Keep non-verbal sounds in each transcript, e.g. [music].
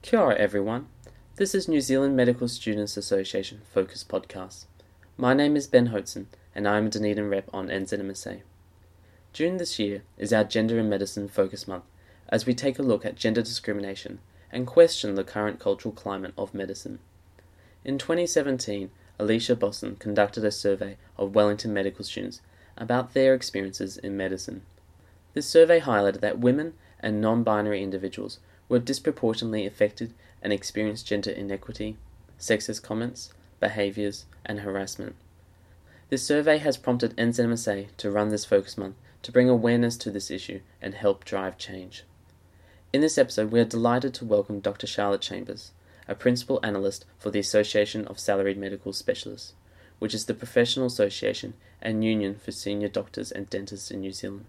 Kia ora, everyone. This is New Zealand Medical Students Association Focus Podcast. My name is Ben Hotzen, and I am a Dunedin rep on NZMSA. June this year is our Gender in Medicine Focus Month, as we take a look at gender discrimination and question the current cultural climate of medicine. In 2017, Alicia Bosson conducted a survey of Wellington medical students about their experiences in medicine. This survey highlighted that women and non binary individuals were disproportionately affected and experienced gender inequity, sexist comments, behaviours, and harassment. This survey has prompted NZMSA to run this focus month to bring awareness to this issue and help drive change. In this episode, we are delighted to welcome Dr. Charlotte Chambers, a principal analyst for the Association of Salaried Medical Specialists, which is the professional association and union for senior doctors and dentists in New Zealand.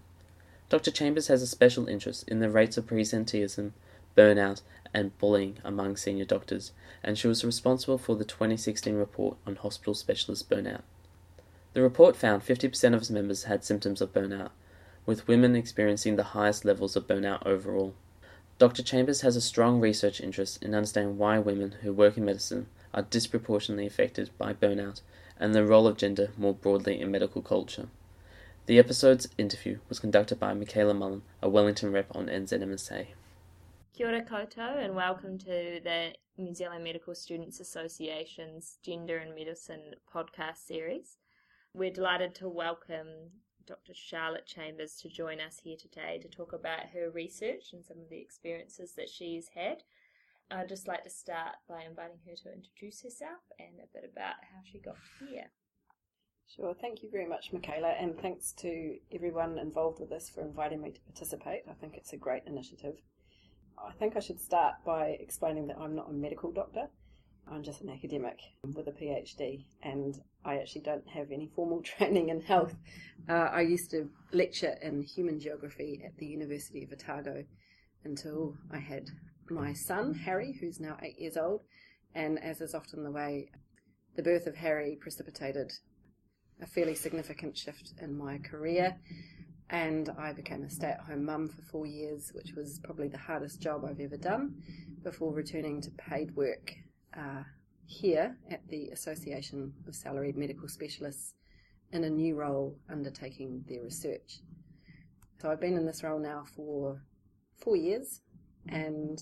Dr. Chambers has a special interest in the rates of presenteeism, burnout, and bullying among senior doctors, and she was responsible for the 2016 report on hospital specialist burnout. The report found 50% of its members had symptoms of burnout, with women experiencing the highest levels of burnout overall. Dr. Chambers has a strong research interest in understanding why women who work in medicine are disproportionately affected by burnout and the role of gender more broadly in medical culture. The episode's interview was conducted by Michaela Mullen, a Wellington rep on NZMSA. Kia ora koutou and welcome to the New Zealand Medical Students Association's Gender and Medicine podcast series. We're delighted to welcome Dr. Charlotte Chambers to join us here today to talk about her research and some of the experiences that she's had. I'd just like to start by inviting her to introduce herself and a bit about how she got here. Sure, thank you very much, Michaela, and thanks to everyone involved with this for inviting me to participate. I think it's a great initiative. I think I should start by explaining that I'm not a medical doctor. I'm just an academic with a PhD, and I actually don't have any formal [laughs] training in health. Uh, I used to lecture in human geography at the University of Otago until I had my son, Harry, who's now eight years old, and as is often the way, the birth of Harry precipitated a fairly significant shift in my career and I became a stay at home mum for four years, which was probably the hardest job I've ever done before returning to paid work uh, here at the Association of Salaried Medical Specialists in a new role undertaking their research. So I've been in this role now for four years and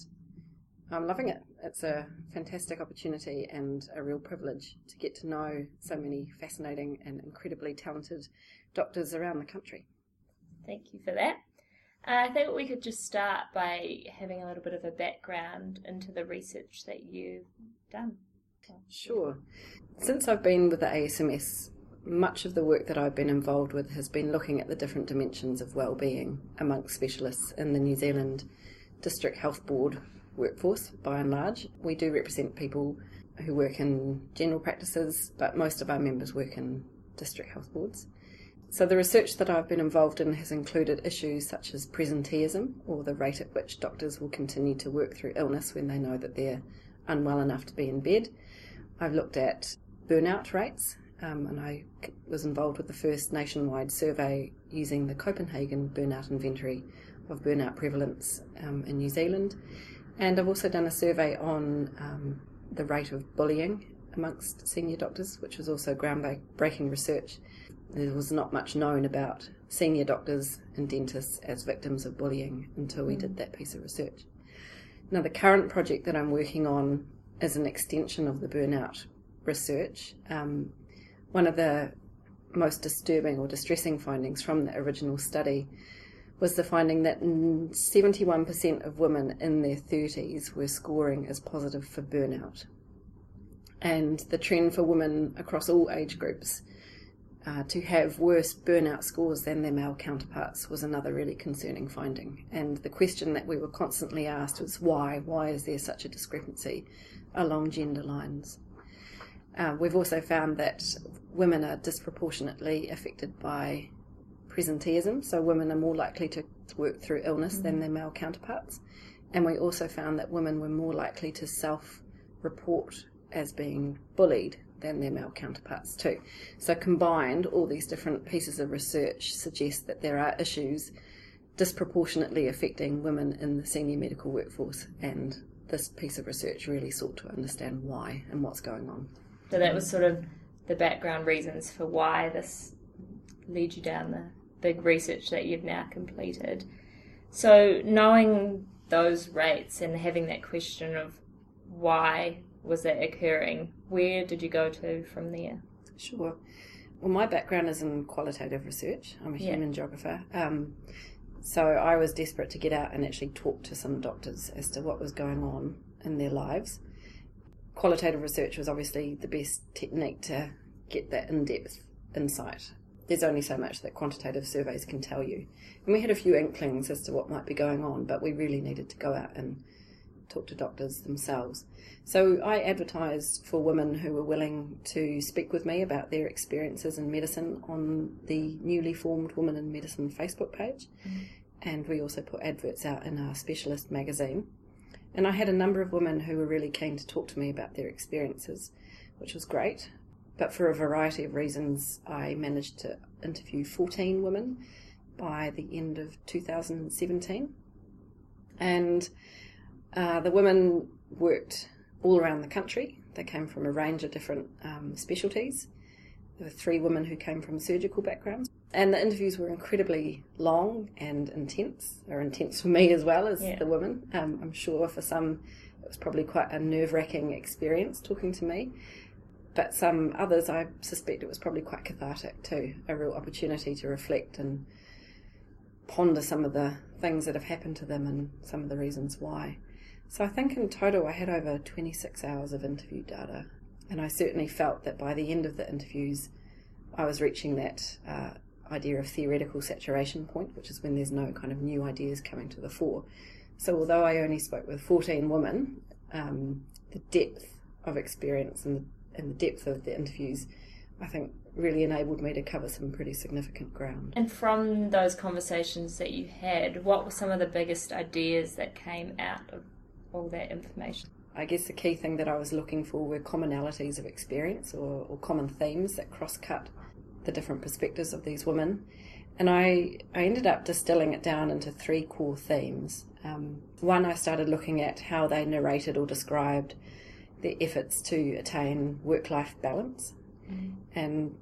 I'm loving it. It's a fantastic opportunity and a real privilege to get to know so many fascinating and incredibly talented doctors around the country. Thank you for that. Uh, I think we could just start by having a little bit of a background into the research that you've done. Sure. Since I've been with the ASMS, much of the work that I've been involved with has been looking at the different dimensions of well-being amongst specialists in the New Zealand District Health Board workforce by and large. We do represent people who work in general practices, but most of our members work in district health boards. So, the research that I've been involved in has included issues such as presenteeism, or the rate at which doctors will continue to work through illness when they know that they're unwell enough to be in bed. I've looked at burnout rates, um, and I was involved with the first nationwide survey using the Copenhagen Burnout Inventory of burnout prevalence um, in New Zealand. And I've also done a survey on um, the rate of bullying amongst senior doctors, which was also groundbreaking research there was not much known about senior doctors and dentists as victims of bullying until we did that piece of research. Now, the current project that I'm working on is an extension of the burnout research. Um, one of the most disturbing or distressing findings from the original study was the finding that 71% of women in their 30s were scoring as positive for burnout. And the trend for women across all age groups uh, to have worse burnout scores than their male counterparts was another really concerning finding. And the question that we were constantly asked was why? Why is there such a discrepancy along gender lines? Uh, we've also found that women are disproportionately affected by presenteeism, so women are more likely to work through illness mm-hmm. than their male counterparts. And we also found that women were more likely to self report as being bullied than their male counterparts too. So combined, all these different pieces of research suggest that there are issues disproportionately affecting women in the senior medical workforce and this piece of research really sought to understand why and what's going on. So that was sort of the background reasons for why this led you down the big research that you've now completed. So knowing those rates and having that question of why was that occurring, where did you go to from there? Sure. Well, my background is in qualitative research. I'm a Yeah. human geographer. Um, so I was desperate to get out and actually talk to some doctors as to what was going on in their lives. Qualitative research was obviously the best technique to get that in depth insight. There's only so much that quantitative surveys can tell you. And we had a few inklings as to what might be going on, but we really needed to go out and talk to doctors themselves. So I advertised for women who were willing to speak with me about their experiences in medicine on the newly formed Women in Medicine Facebook page. Mm-hmm. And we also put adverts out in our specialist magazine. And I had a number of women who were really keen to talk to me about their experiences, which was great. But for a variety of reasons, I managed to interview 14 women by the end of 2017. And uh, the women worked all around the country. They came from a range of different um, specialties. There were three women who came from surgical backgrounds. And the interviews were incredibly long and intense. They were intense for me as well as Yeah. the women. Um, I'm sure for some it was probably quite a nerve wracking experience talking to me. But some others, I suspect it was probably quite cathartic too. A real opportunity to reflect and ponder some of the things that have happened to them and some of the reasons why. So I think in total I had over 26 hours of interview data, and I certainly felt that by the end of the interviews, I was reaching that uh, idea of theoretical saturation point, which is when there's no kind of new ideas coming to the fore. So although I only spoke with 14 women, um, the depth of experience and, and the depth of the interviews, I think, really enabled me to cover some pretty significant ground. And from those conversations that you had, what were some of the biggest ideas that came out of all that information? I guess the key thing that I was looking for were commonalities of experience or, or common themes that cross cut the different perspectives of these women. And I, I ended up distilling it down into three core themes. Um, one, I started looking at how they narrated or described their efforts to attain work life balance. And,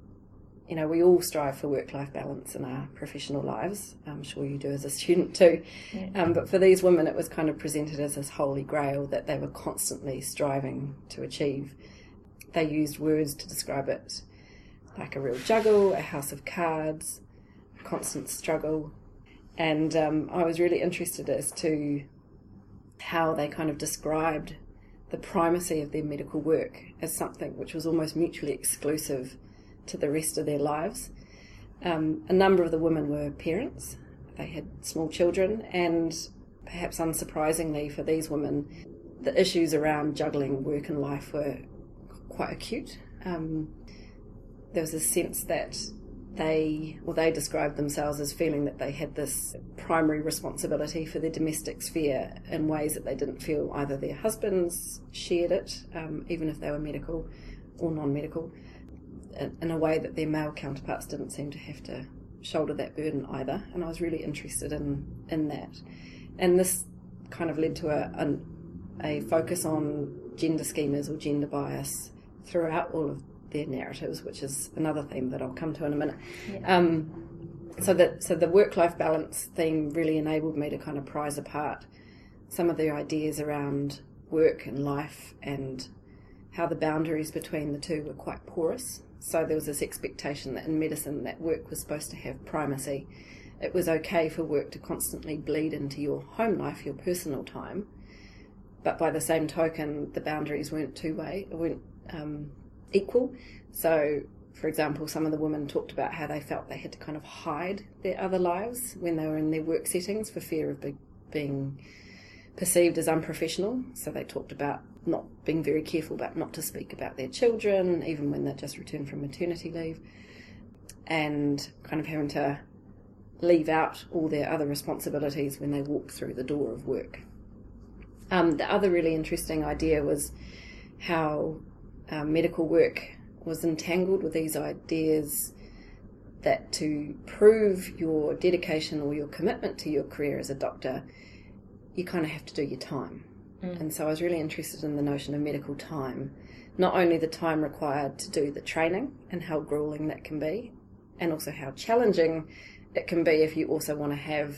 you know, we all strive for work life balance in our professional lives. I'm sure you do as a student too. Yeah. Um, but for these women, it was kind of presented as this holy grail that they were constantly striving to achieve. They used words to describe it like a real juggle, a house of cards, a constant struggle. And um, I was really interested as to how they kind of described the primacy of their medical work as something which was almost mutually exclusive to the rest of their lives. Um, a number of the women were parents, they had small children, and perhaps unsurprisingly for these women, the issues around juggling work and life were quite acute. Um, there was a sense that they, or they described themselves as feeling that they had this primary responsibility for their domestic sphere in ways that they didn't feel either their husbands shared it, um, even if they were medical or non medical, in, a way that their male counterparts didn't seem to have to shoulder that burden either. And I was really interested in, in that. And this kind of led to a, an, a focus on gender schemas or gender bias throughout all of their narratives, which is another theme that I'll come to in a minute. Um, so that so the work life balance theme really enabled me to kind of prize apart some of the ideas around work and life and how the boundaries between the two were quite porous. So there was this expectation that in medicine that work was supposed to have primacy. It was okay for work to constantly bleed into your home life, your personal time, but by the same token, the boundaries weren't two way, weren't um, equal. So, for example, some of the women talked about how they felt they had to kind of hide their other lives when they were in their work settings for fear of be- being perceived as unprofessional. So they talked about not being very careful about not to speak about their children, even when they just returned from maternity leave, and kind of having to leave out all their other responsibilities when they walk through the door of work. Um, the other really interesting idea was how uh, medical work was entangled with these ideas that to prove your dedication or your commitment to your career as a doctor, you kind of have to do your time. Mm. And so I was really interested in the notion of medical time. Not only the time required to do the training and how grueling that can be, and also how challenging it can be if you also want to have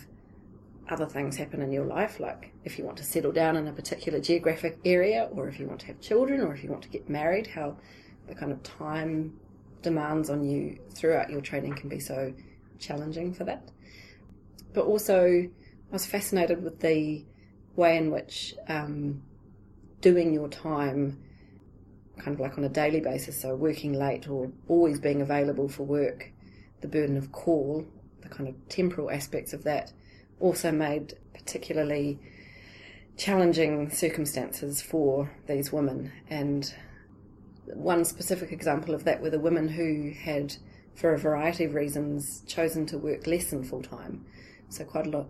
other things happen in your life, like if you want to settle down in a particular geographic area, or if you want to have children, or if you want to get married, how the kind of time demands on you throughout your training can be so challenging for that. But also, I was fascinated with the way in which um, doing your time, kind of like on a daily basis, so working late or always being available for work, the burden of call, the kind of temporal aspects of that, also made particularly challenging circumstances for these women. And one specific example of that were the women who had, for a variety of reasons, chosen to work less than full time. So quite a lot,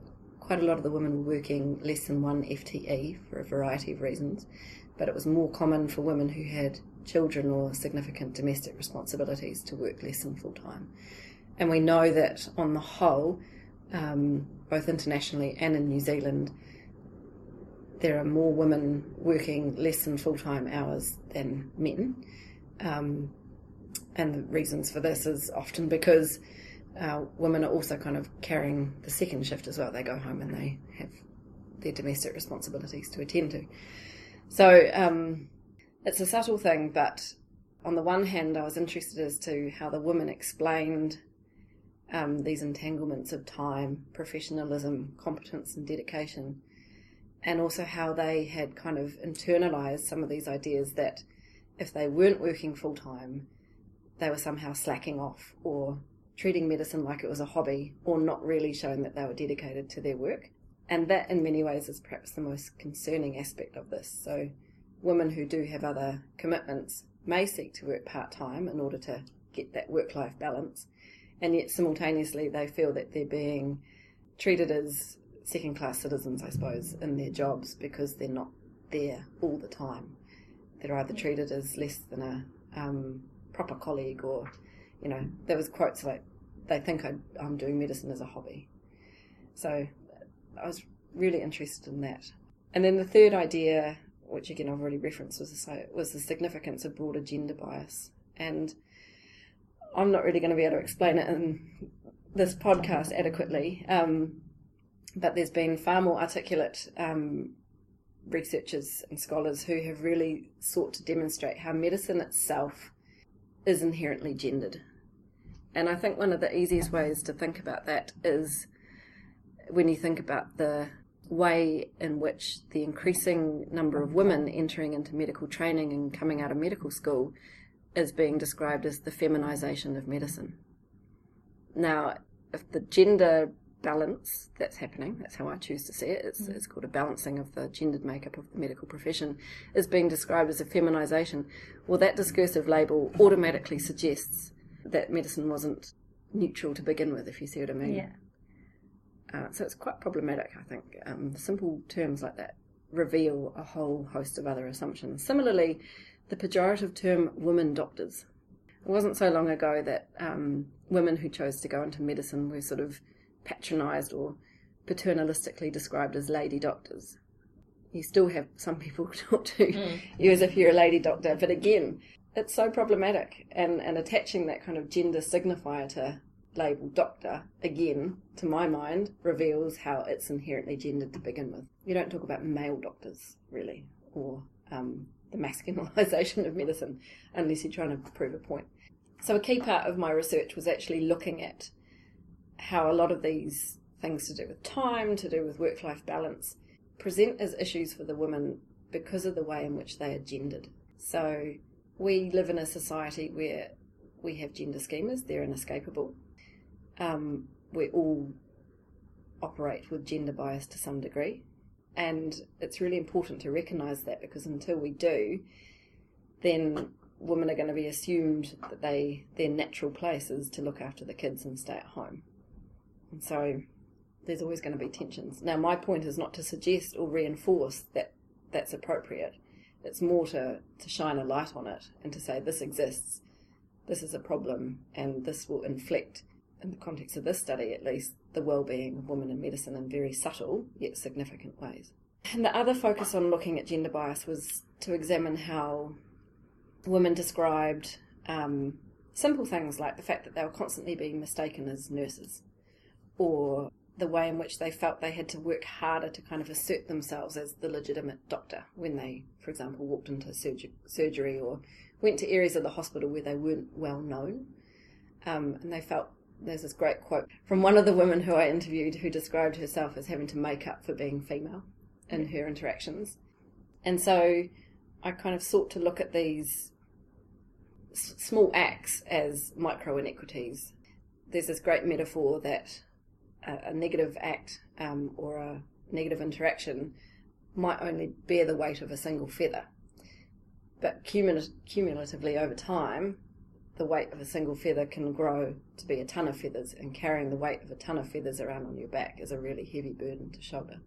quite a lot of the women were working less than one FTE for a variety of reasons, but it was more common for women who had children or significant domestic responsibilities to work less than full time. And we know that on the whole, um, both internationally and in New Zealand, there are more women working less than full time hours than men. Um, and the reasons for this is often because uh, women are also kind of carrying the second shift as well. They go home and they have their domestic responsibilities to attend to. So um, it's a subtle thing, but on the one hand, I was interested as to how the women explained um, these entanglements of time, professionalism, competence, and dedication, and also how they had kind of internalized some of these ideas that if they weren't working full time, they were somehow slacking off or treating medicine like it was a hobby or not really showing that they were dedicated to their work. And that, in many ways, is perhaps the most concerning aspect of this. So, women who do have other commitments may seek to work part time in order to get that work life balance and yet simultaneously they feel that they're being treated as second class citizens, I suppose, in their jobs because they're not there all the time. They're either treated as less than a um, proper colleague, or you know, there was quotes like they think I, I'm doing medicine as a hobby. So I was really interested in that. And then the third idea, which again I've already referenced, was the, was the significance of broader gender bias and I'm not really going to be able to explain it in this podcast adequately. Um, but there's been far more articulate um, researchers and scholars who have really sought to demonstrate how medicine itself is inherently gendered. And I think one of the easiest ways to think about that is when you think about the way in which the increasing number of women entering into medical training and coming out of medical school is being described as the feminization of medicine. Now, if the gender balance that's happening, that's how I choose to see it, it's, mm-hmm. it's called a balancing of the gendered makeup of the medical profession, is being described as a feminization, well, that discursive label automatically suggests that medicine wasn't neutral to begin with, if you see what I mean. Yeah. Uh, so it's quite problematic, I think. Um, simple terms like that reveal a whole host of other assumptions. Similarly, the pejorative term women doctors. It wasn't so long ago that um, women who chose to go into medicine were sort of patronised or paternalistically described as lady doctors. You still have some people [laughs] talk to mm. you as if you're a lady doctor, but again, it's so problematic. And, and attaching that kind of gender signifier to label doctor, again, to my mind, reveals how it's inherently gendered to begin with. You don't talk about male doctors, really, or um, the masculinization [laughs] of medicine unless you're trying to prove a point. So, a key part of my research was actually looking at how a lot of these things to do with time, to do with work life balance, present as issues for the women because of the way in which they are gendered. So, we live in a society where we have gender schemas, they're inescapable. Um, we all operate with gender bias to some degree. And it's really important to recognise that because until we do, then women are going to be assumed that they their natural place is to look after the kids and stay at home. And so there's always going to be tensions. Now, my point is not to suggest or reinforce that that's appropriate. It's more to, to shine a light on it and to say this exists, this is a problem, and this will inflict, in the context of this study at least, the well-being of women in medicine in very subtle yet significant ways. And the other focus on looking at gender bias was to examine how women described um, simple things like the fact that they were constantly being mistaken as nurses, or the way in which they felt they had to work harder to kind of assert themselves as the legitimate doctor when they, for example, walked into surg- surgery or went to areas of the hospital where they weren't well known. Um, and they felt there's this great quote from one of the women who I interviewed who described herself as having to make up for being female in her interactions. And so I kind of sought to look at these s- small acts as micro inequities. There's this great metaphor that a, a negative act um, or a negative interaction might only bear the weight of a single feather. But cumul- cumulatively over time, the weight of a single feather can grow to be a ton of feathers, and carrying the weight of a ton of feathers around on your back is a really heavy burden to shoulder.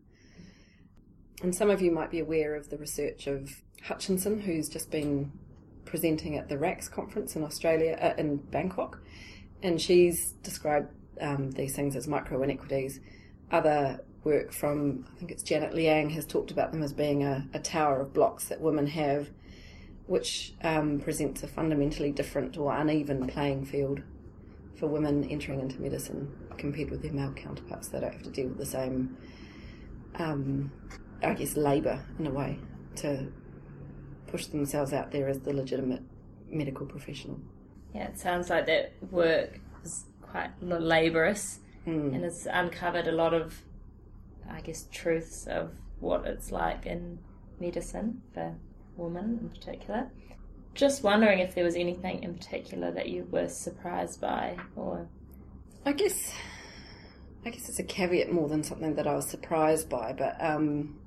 And some of you might be aware of the research of Hutchinson, who's just been presenting at the RACS conference in Australia, uh, in Bangkok, and she's described um, these things as micro inequities. Other work from, I think it's Janet Liang, has talked about them as being a, a tower of blocks that women have, which um, presents a fundamentally different or uneven playing field for women entering into medicine compared with their male counterparts. They don't have to deal with the same, um, I guess, labour in a way to push themselves out there as the legitimate medical professional. Yeah, it sounds like that work is quite laborious Mm. and it's uncovered a lot of, I guess, truths of what it's like in medicine for women in particular. Just wondering if there was anything in particular that you were surprised by, or I guess, I guess it's a caveat more than something that I was surprised by. But um,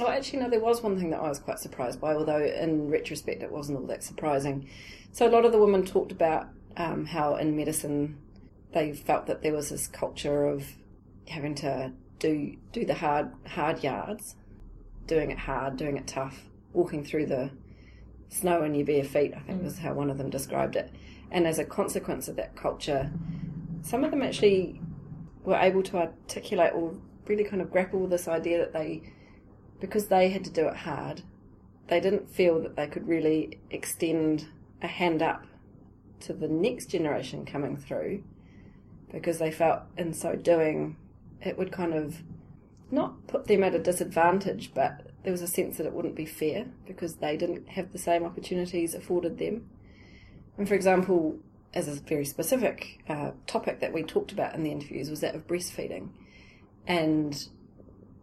oh, actually, no, there was one thing that I was quite surprised by. Although in retrospect, it wasn't all that surprising. So a lot of the women talked about um, how in medicine they felt that there was this culture of having to do do the hard hard yards, doing it hard, doing it tough, walking through the snow in your bare feet. I think was how one of them described it. And as a consequence of that culture, some of them actually were able to articulate or really kind of grapple with this idea that they, because they had to do it hard, they didn't feel that they could really extend a hand up to the next generation coming through because they felt in so doing it would kind of not put them at a disadvantage, but there was a sense that it wouldn't be fair because they didn't have the same opportunities afforded them. And for example, as a very specific uh, topic that we talked about in the interviews was that of breastfeeding. And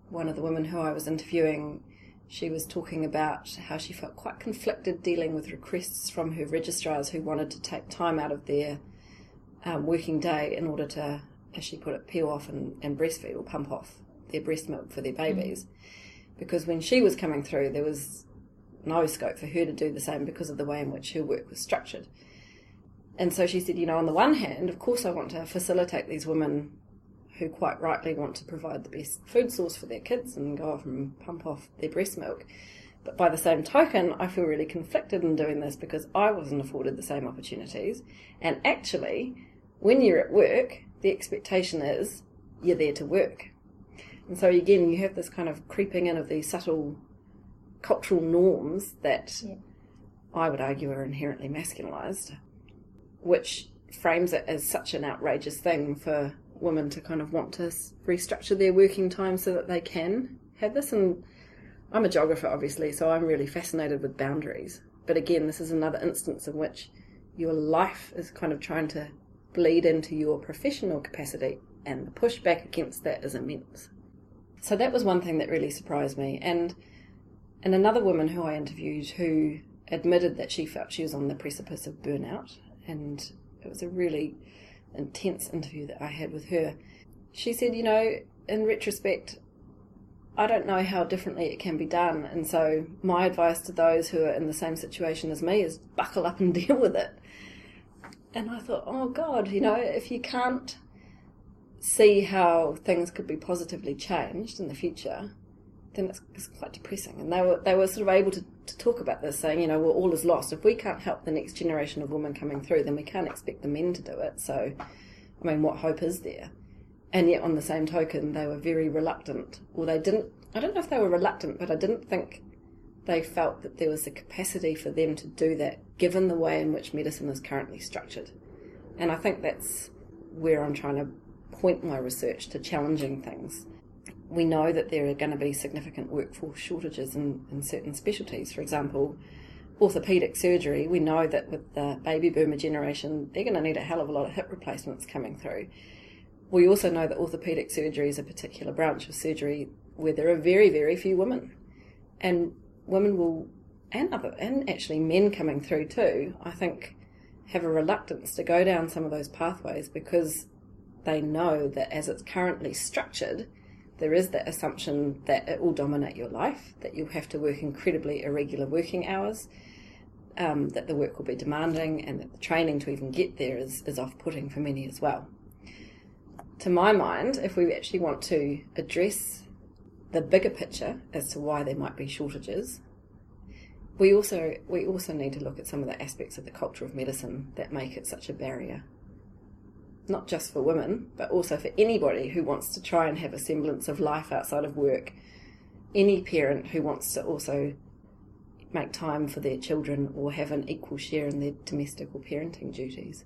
one of the women who I was interviewing, she was talking about how she felt quite conflicted dealing with requests from her registrars who wanted to take time out of their um, working day in order to, as she put it, peel off and, and breastfeed or pump off their breast milk for their babies. Because when she was coming through, there was no scope for her to do the same because of the way in which her work was structured. And so she said, you know, on the one hand, of course, I want to facilitate these women who quite rightly want to provide the best food source for their kids and go off and pump off their breast milk. But by the same token, I feel really conflicted in doing this because I wasn't afforded the same opportunities. And actually, when you're at work, the expectation is you're there to work. And so again, you have this kind of creeping in of these subtle cultural norms that Yeah. I would argue are inherently masculinized, which frames it as such an outrageous thing for women to kind of want to restructure their working time so that they can have this. And I'm a geographer, obviously, so I'm really fascinated with boundaries. But again, this is another instance in which your life is kind of trying to bleed into your professional capacity, and the pushback against that is immense. So that was one thing that really surprised me. And and another woman who I interviewed who admitted that she felt she was on the precipice of burnout, and it was a really intense interview that I had with her. She said, you know, in retrospect, I don't know how differently it can be done, and so my advice to those who are in the same situation as me is buckle up and [laughs] deal with it. And I thought, oh God, you know, if you can't see how things could be positively changed in the future, then it's, it's quite depressing. And they were they were sort of able to, to talk about this, saying, you know, well, all is lost. If we can't help the next generation of women coming through, then we can't expect the men to do it. So, I mean, what hope is there? And yet, on the same token, they were very reluctant, or they didn't I don't know if they were reluctant, but I didn't think they felt that there was the capacity for them to do that given the way in which medicine is currently structured. And I think that's where I'm trying to point my research to challenging things. We know that there are going to be significant workforce shortages in, in certain specialties. For example, orthopedic surgery, we know that with the baby boomer generation, they're going to need a hell of a lot of hip replacements coming through. We also know that orthopedic surgery is a particular branch of surgery where there are very, very few women. And women will, and other, and actually men coming through too, I think, have a reluctance to go down some of those pathways because they know that as it's currently structured, there is that assumption that it will dominate your life, that you'll have to work incredibly irregular working hours, um, that the work will be demanding, and that the training to even get there is, is off putting for many as well. To my mind, if we actually want to address the bigger picture as to why there might be shortages, we also we also need to look at some of the aspects of the culture of medicine that make it such a barrier. Not just for women, but also for anybody who wants to try and have a semblance of life outside of work. Any parent who wants to also make time for their children or have an equal share in their domestic or parenting duties.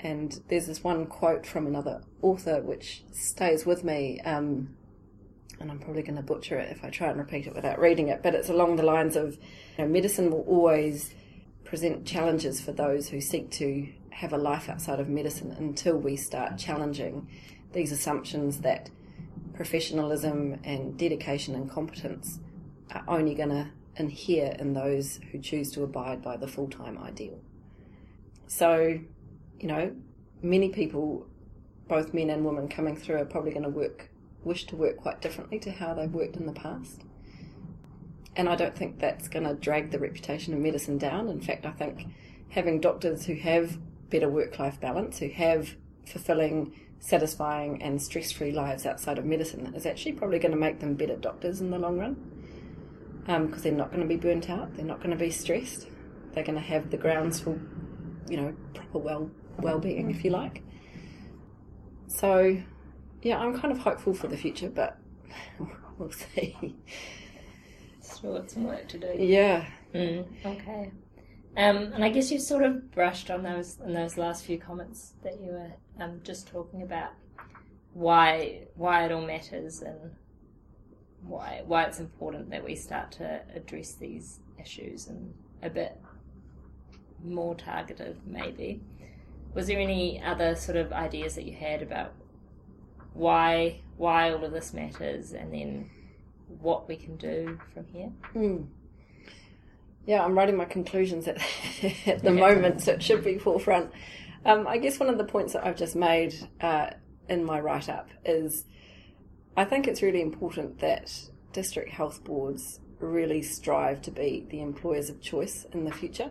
And there's this one quote from another author which stays with me. Um, and I'm probably going to butcher it if I try and repeat it without reading it, but it's along the lines of you know, medicine will always present challenges for those who seek to have a life outside of medicine until we start challenging these assumptions that professionalism and dedication and competence are only going to inhere in those who choose to abide by the full time ideal. So, you know, many people, both men and women coming through, are probably going to work wish to work quite differently to how they've worked in the past. And I don't think that's going to drag the reputation of medicine down. In fact, I think having doctors who have better work life balance, who have fulfilling, satisfying, and stress free lives outside of medicine is actually probably going to make them better doctors in the long run because um, they're not going to be burnt out, they're not going to be stressed, they're going to have the grounds for, you know, proper well well being, if you like. So yeah, I'm kind of hopeful for the future, but [laughs] we'll see. Still got some work to do. Yeah. Mm, okay. Um, and I guess you sort of brushed on those in those last few comments that you were um, just talking about why why it all matters and why why it's important that we start to address these issues and a bit more targeted maybe. Was there any other sort of ideas that you had about why why all of this matters, and then what we can do from here. Mm. Yeah, I'm writing my conclusions at, [laughs] at the moment, so it should be forefront. Um, I guess one of the points that I've just made uh, in my write up is I think it's really important that district health boards really strive to be the employers of choice in the future.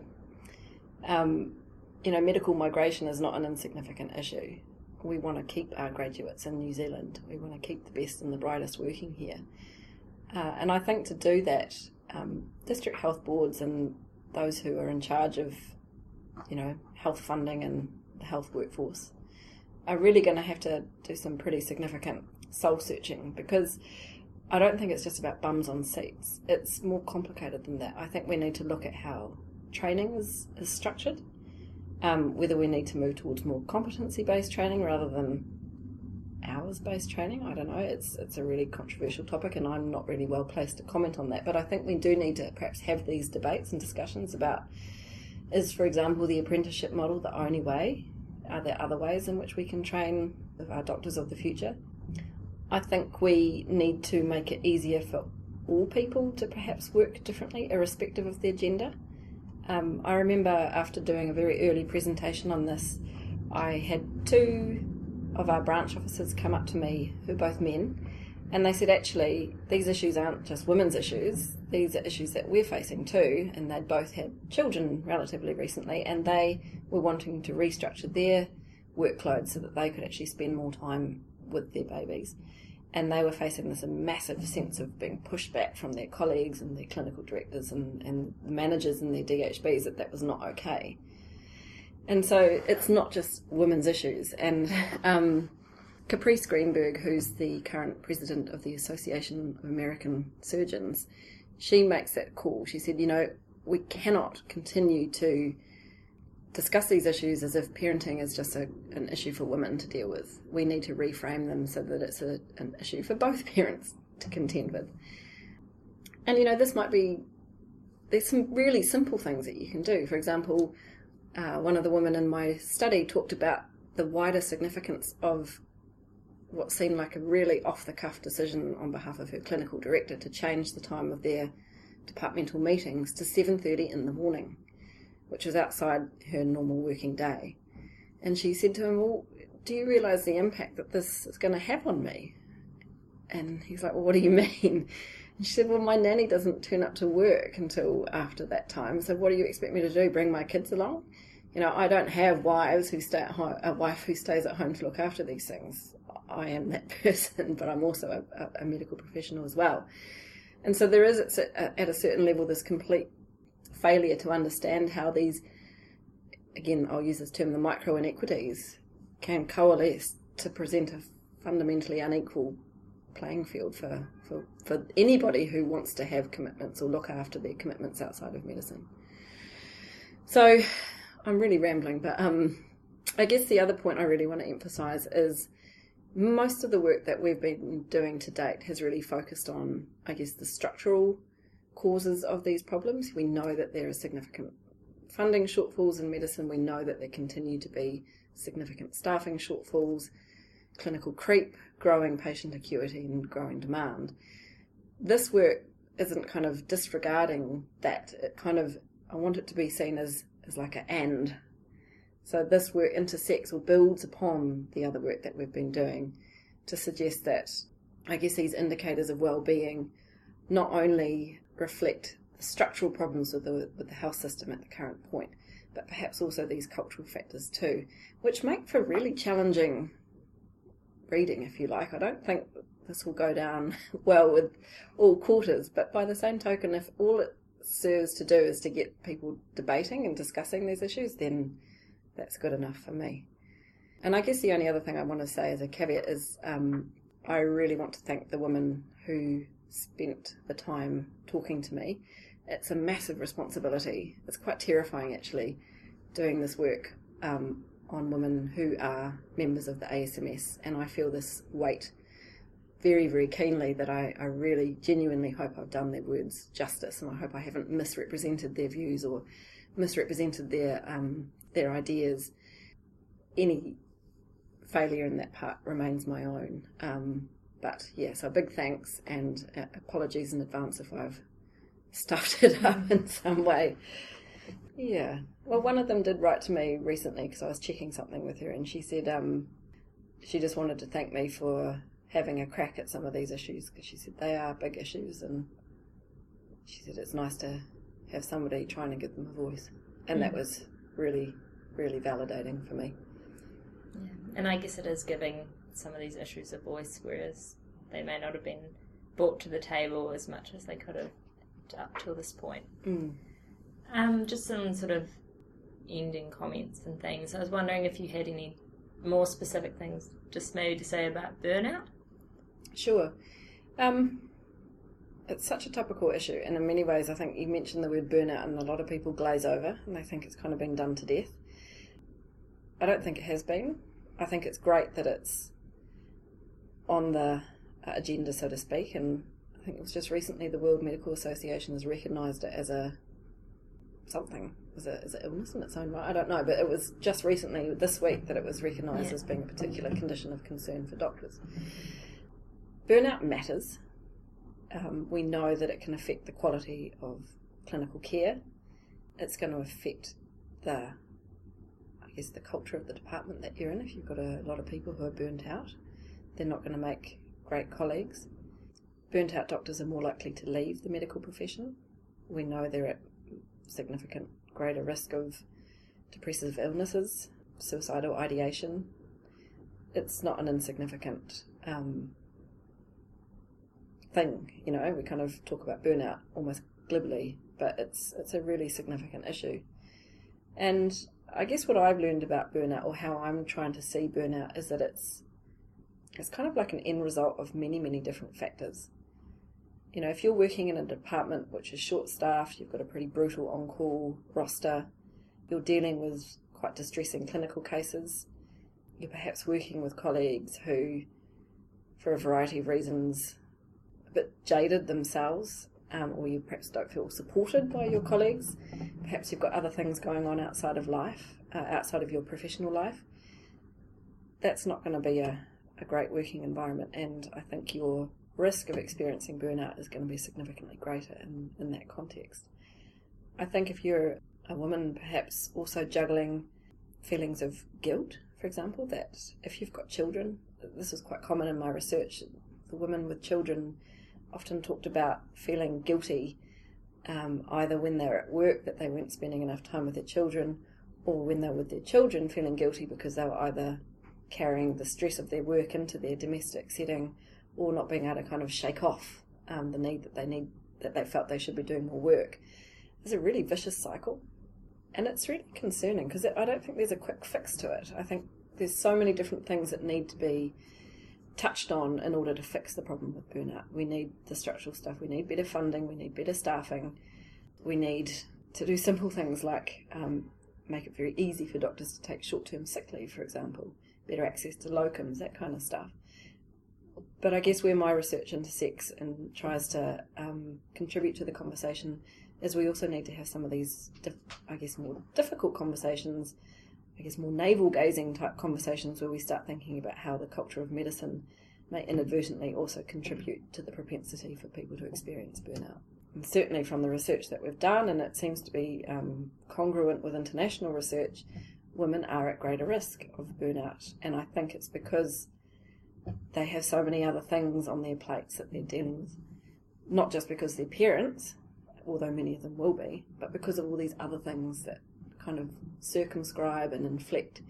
Um, you know, medical migration is not an insignificant issue we want to keep our graduates in New Zealand. We want to keep the best and the brightest working here. Uh, and I think to do that, um, district health boards and those who are in charge of, you know, health funding and the health workforce are really going to have to do some pretty significant soul searching because I don't think it's just about bums on seats. It's more complicated than that. I think we need to look at how training is, is structured um, whether we need to move towards more competency based training rather than hours based training. I don't know. It's it's a really controversial topic, and I'm not really well placed to comment on that. But I think we do need to perhaps have these debates and discussions about is, for example, the apprenticeship model the only way? Are there other ways in which we can train our doctors of the future? I think we need to make it easier for all people to perhaps work differently, irrespective of their gender. Um, I remember after doing a very early presentation on this, I had two of our branch officers come up to me, who are both men, and they said, actually, these issues aren't just women's issues, these are issues that we're facing too. And they'd both had children relatively recently, and they were wanting to restructure their workload so that they could actually spend more time with their babies and they were facing this massive sense of being pushed back from their colleagues and their clinical directors and, and the managers and their DHBs that that was not okay. And so it's not just women's issues. And um, Caprice Greenberg, who's the current president of the Association of American Surgeons, she makes that call. She said, you know, we cannot continue to discuss these issues as if parenting is just a, an issue for women to deal with. We need to reframe them so that it's a, an issue for both [laughs] parents to contend with. And you know, this might be, there's some really simple things that you can do. For example, uh, one of the women in my study talked about the wider significance of what seemed like a really off the cuff decision on behalf of her clinical director to change the time of their departmental meetings to 7:30 in the morning, which was outside her normal working day. And she said to him, "Well, do you realize the impact that this is going to have on me?" And he's like, "Well, what do you [laughs] mean?" And she said, "Well, my nanny doesn't turn up to work until after that time. So what do you expect me to do? Bring my kids along?" You know, I don't have wives who stay at home, a wife who stays at home to look after these things. I am that [laughs] person, but I'm also a, a medical professional as well. And so there is, at a certain level, this complete failure to understand how these, again, I'll use this term, the micro inequities, can coalesce to present a fundamentally unequal playing field for, for, for anybody who wants to have commitments or look after their commitments outside of medicine. So I'm really rambling, but um, I guess the other point I really want to emphasize is most of the work that we've been doing to date has really focused on, I guess, the structural causes of these problems. We know that there are significant funding shortfalls in medicine. We know that there continue to be significant staffing shortfalls, clinical creep, growing patient acuity, and growing demand. This work isn't kind of disregarding that. It kind of, I want it to be seen as, as like an and so this work intersects or builds upon the other work that we've been doing to suggest that I guess these indicators of well-being not only reflect the structural problems with the with the health system at the current point, but perhaps also these cultural factors too, which make for really challenging reading, if you like. I don't think this will go down [laughs] well with all quarters, but by the same token, if all it serves to do is to get people debating and discussing these issues, then that's good enough for me. And I guess the only other thing I want to say as a caveat is um, I really want to thank the woman who spent the time talking to me. It's a massive responsibility. It's quite terrifying, actually, doing this work um, on women who are members of the ASMS. And I feel this weight very, very keenly that I, I really genuinely hope I've done their words justice and I hope I haven't misrepresented their views or misrepresented their um, their ideas, any failure in that part remains my own. Um, but yeah, so big thanks and uh, apologies in advance if I've [laughs] stuffed it up in some way. Yeah. Well, one of them did write to me recently because I was checking something with her, and she said um, she just wanted to thank me for having a crack at some of these issues because she said they are big issues, and she said it's nice to have somebody trying to give them a voice, and mm. that was really really validating for me. Yeah. And I guess it is giving some of these issues a voice, whereas they may not have been brought to the table as much as they could have up till this point. Mm. Um, just some sort of ending comments and things. I was wondering if you had any more specific things, just maybe to say about burnout. Sure. Um, it's such a topical issue, and in many ways, I think you mentioned the word burnout, and a lot of people glaze over, and they think it's kind of been done to death. I don't think it has been. I think it's great that it's on the agenda, so to speak, and I think it was just recently the World Medical Association has recognised it as a something. Is it, is it illness in its own right? I don't know, but it was just recently, this week, that it was recognised yeah. as being a particular condition of concern for doctors. Burnout matters. Um, we know that it can affect the quality of clinical care. It's going to affect the I guess, the culture of the department that you're in. If you've got a lot of people who are burnt out, they're not going to make great colleagues. Burnt out doctors are more likely to leave the medical profession. We know they're at significant greater risk of depressive illnesses, suicidal ideation. It's not an insignificant um, thing, you know. We kind of talk about burnout almost glibly, but it's it's a really significant issue. And I guess what I've learned about burnout or how I'm trying to see burnout is that it's it's kind of like an end result of many, many different factors. You know, if you're working in a department which is short staffed, you've got a pretty brutal on call roster, you're dealing with quite distressing clinical cases, you're perhaps working with colleagues who, for a variety of reasons, a bit jaded themselves, um, or you perhaps don't feel supported by your colleagues. Perhaps you've got other things going on outside of life, uh, outside of your professional life. That's not going to be a, a great working environment, and I think your risk of experiencing burnout is going to be significantly greater in, in that context. I think if you're a woman, perhaps also juggling feelings of guilt, for example, that if you've got children, this is quite common in my research, the women with children often talked about feeling guilty um, either when they're at work that they weren't spending enough time with their children or when they're with their children feeling guilty because they were either carrying the stress of their work into their domestic setting or not being able to kind of shake off um, the need that they need that they felt they should be doing more work. It's a really vicious cycle and it's really concerning because I don't think there's a quick fix to it. I think there's so many different things that need to be touched on in order to fix the problem with burnout. We need the structural stuff, we need better funding, we need better staffing, we need to do simple things like um, make it very easy for doctors to take short term sick leave, for example, better access to locums, that kind of stuff. But I guess where my research intersects and tries to um, contribute to the conversation is we also need to have some of these, I guess, more difficult conversations, I guess, more navel gazing type conversations where we start thinking about how the culture of medicine may inadvertently also contribute to the propensity for people to experience burnout. And certainly from the research that we've done, and it seems to be um, congruent with international research, women are at greater risk of burnout. And I think it's because they have so many other things on their plates that they're dealing with. Not just because they're parents, although many of them will be, but because of all these other things that kind of circumscribe and inflect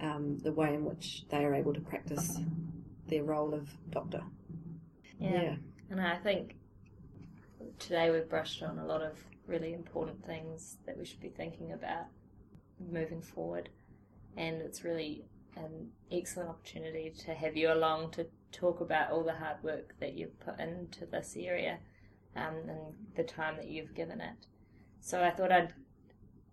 um, the way in which they are able to practice their role of doctor. Yeah. yeah. And I think today we've brushed on a lot of really important things that we should be thinking about moving forward. And it's really an excellent opportunity to have you along to talk about all the hard work that you've put into this area um, and the time that you've given it. So I thought I'd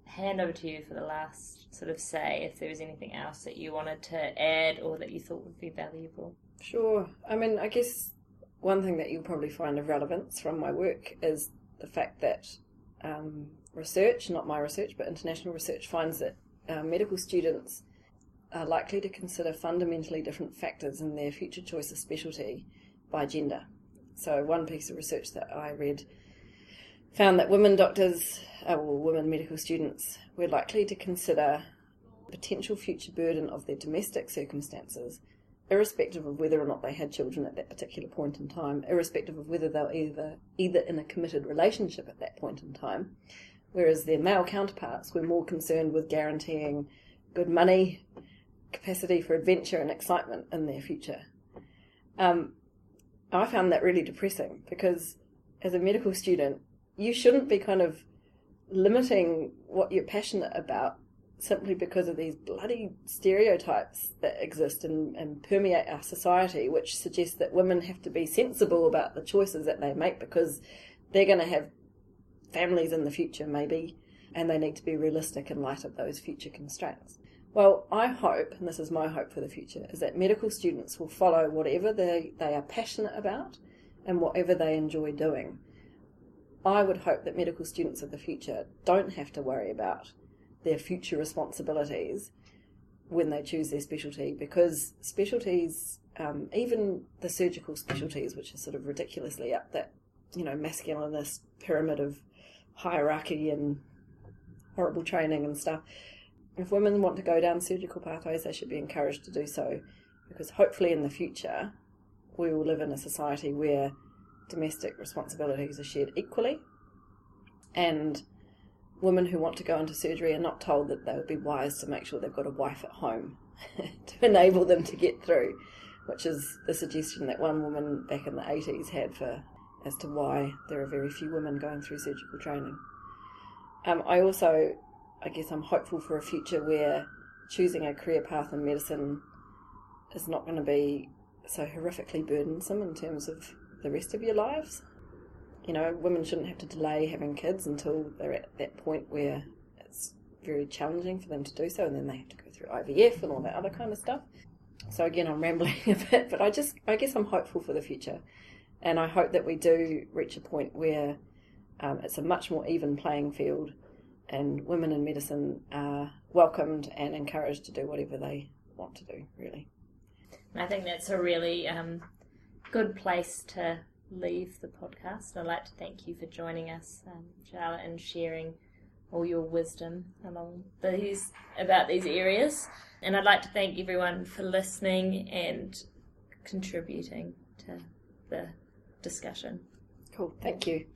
hand over to you for the last sort of say if there was anything else that you wanted to add or that you thought would be valuable. Sure. I mean, I guess one thing that you'll probably find of relevance from my work is the fact that um, research, not my research, but international research, finds that uh, medical students are likely to consider fundamentally different factors in their future choice of specialty by gender. So, one piece of research that I read found that women doctors, uh, or women medical students, were likely to consider potential future burden of their domestic circumstances, irrespective of whether or not they had children at that particular point in time, irrespective of whether they were either either in a committed relationship at that point in time, whereas their male counterparts were more concerned with guaranteeing good money, capacity for adventure and excitement in their future. Um, I found that really depressing because as a medical student, you shouldn't be kind of limiting what you're passionate about simply because of these bloody stereotypes that exist and, and permeate our society, which suggests that women have to be sensible about the choices that they make because they're going to have families in the future, maybe, and they need to be realistic in light of those future constraints. Well, I hope, and this is my hope for the future, is that medical students will follow whatever they, they are passionate about and whatever they enjoy doing. I would hope that medical students of the future don't have to worry about their future responsibilities when they choose their specialty because specialties, um, even the surgical specialties, which are sort of ridiculously up that, you know, masculinist pyramid of hierarchy and horrible training and stuff, if women want to go down surgical pathways, they should be encouraged to do so because hopefully in the future we will live in a society where domestic responsibilities are shared equally and women who want to go into surgery are not told that they would be wise to make sure they've got a wife at home [laughs] to enable them to get through, which is the suggestion that one woman back in the 80s had for as to why there are very few women going through surgical training. Um, I also I guess I'm hopeful for a future where choosing a career path in medicine is not going to be so horrifically burdensome in terms of the rest of your lives. You know, women shouldn't have to delay having kids until they're at that point where it's very challenging for them to do so, and then they have to go through IVF and all that other kind of stuff. So again, I'm rambling [laughs] a bit, but I just, I guess I'm hopeful for the future, and I hope that we do reach a point where um, it's a much more even playing field, and women in medicine are welcomed and encouraged to do whatever they want to do. Really. I think that's a really um, good place to leave the podcast. I'd like to thank you for joining us, um, Charlotte, and sharing all your wisdom along these about these areas. And I'd like to thank everyone for listening and contributing to the discussion. Cool. Thank you.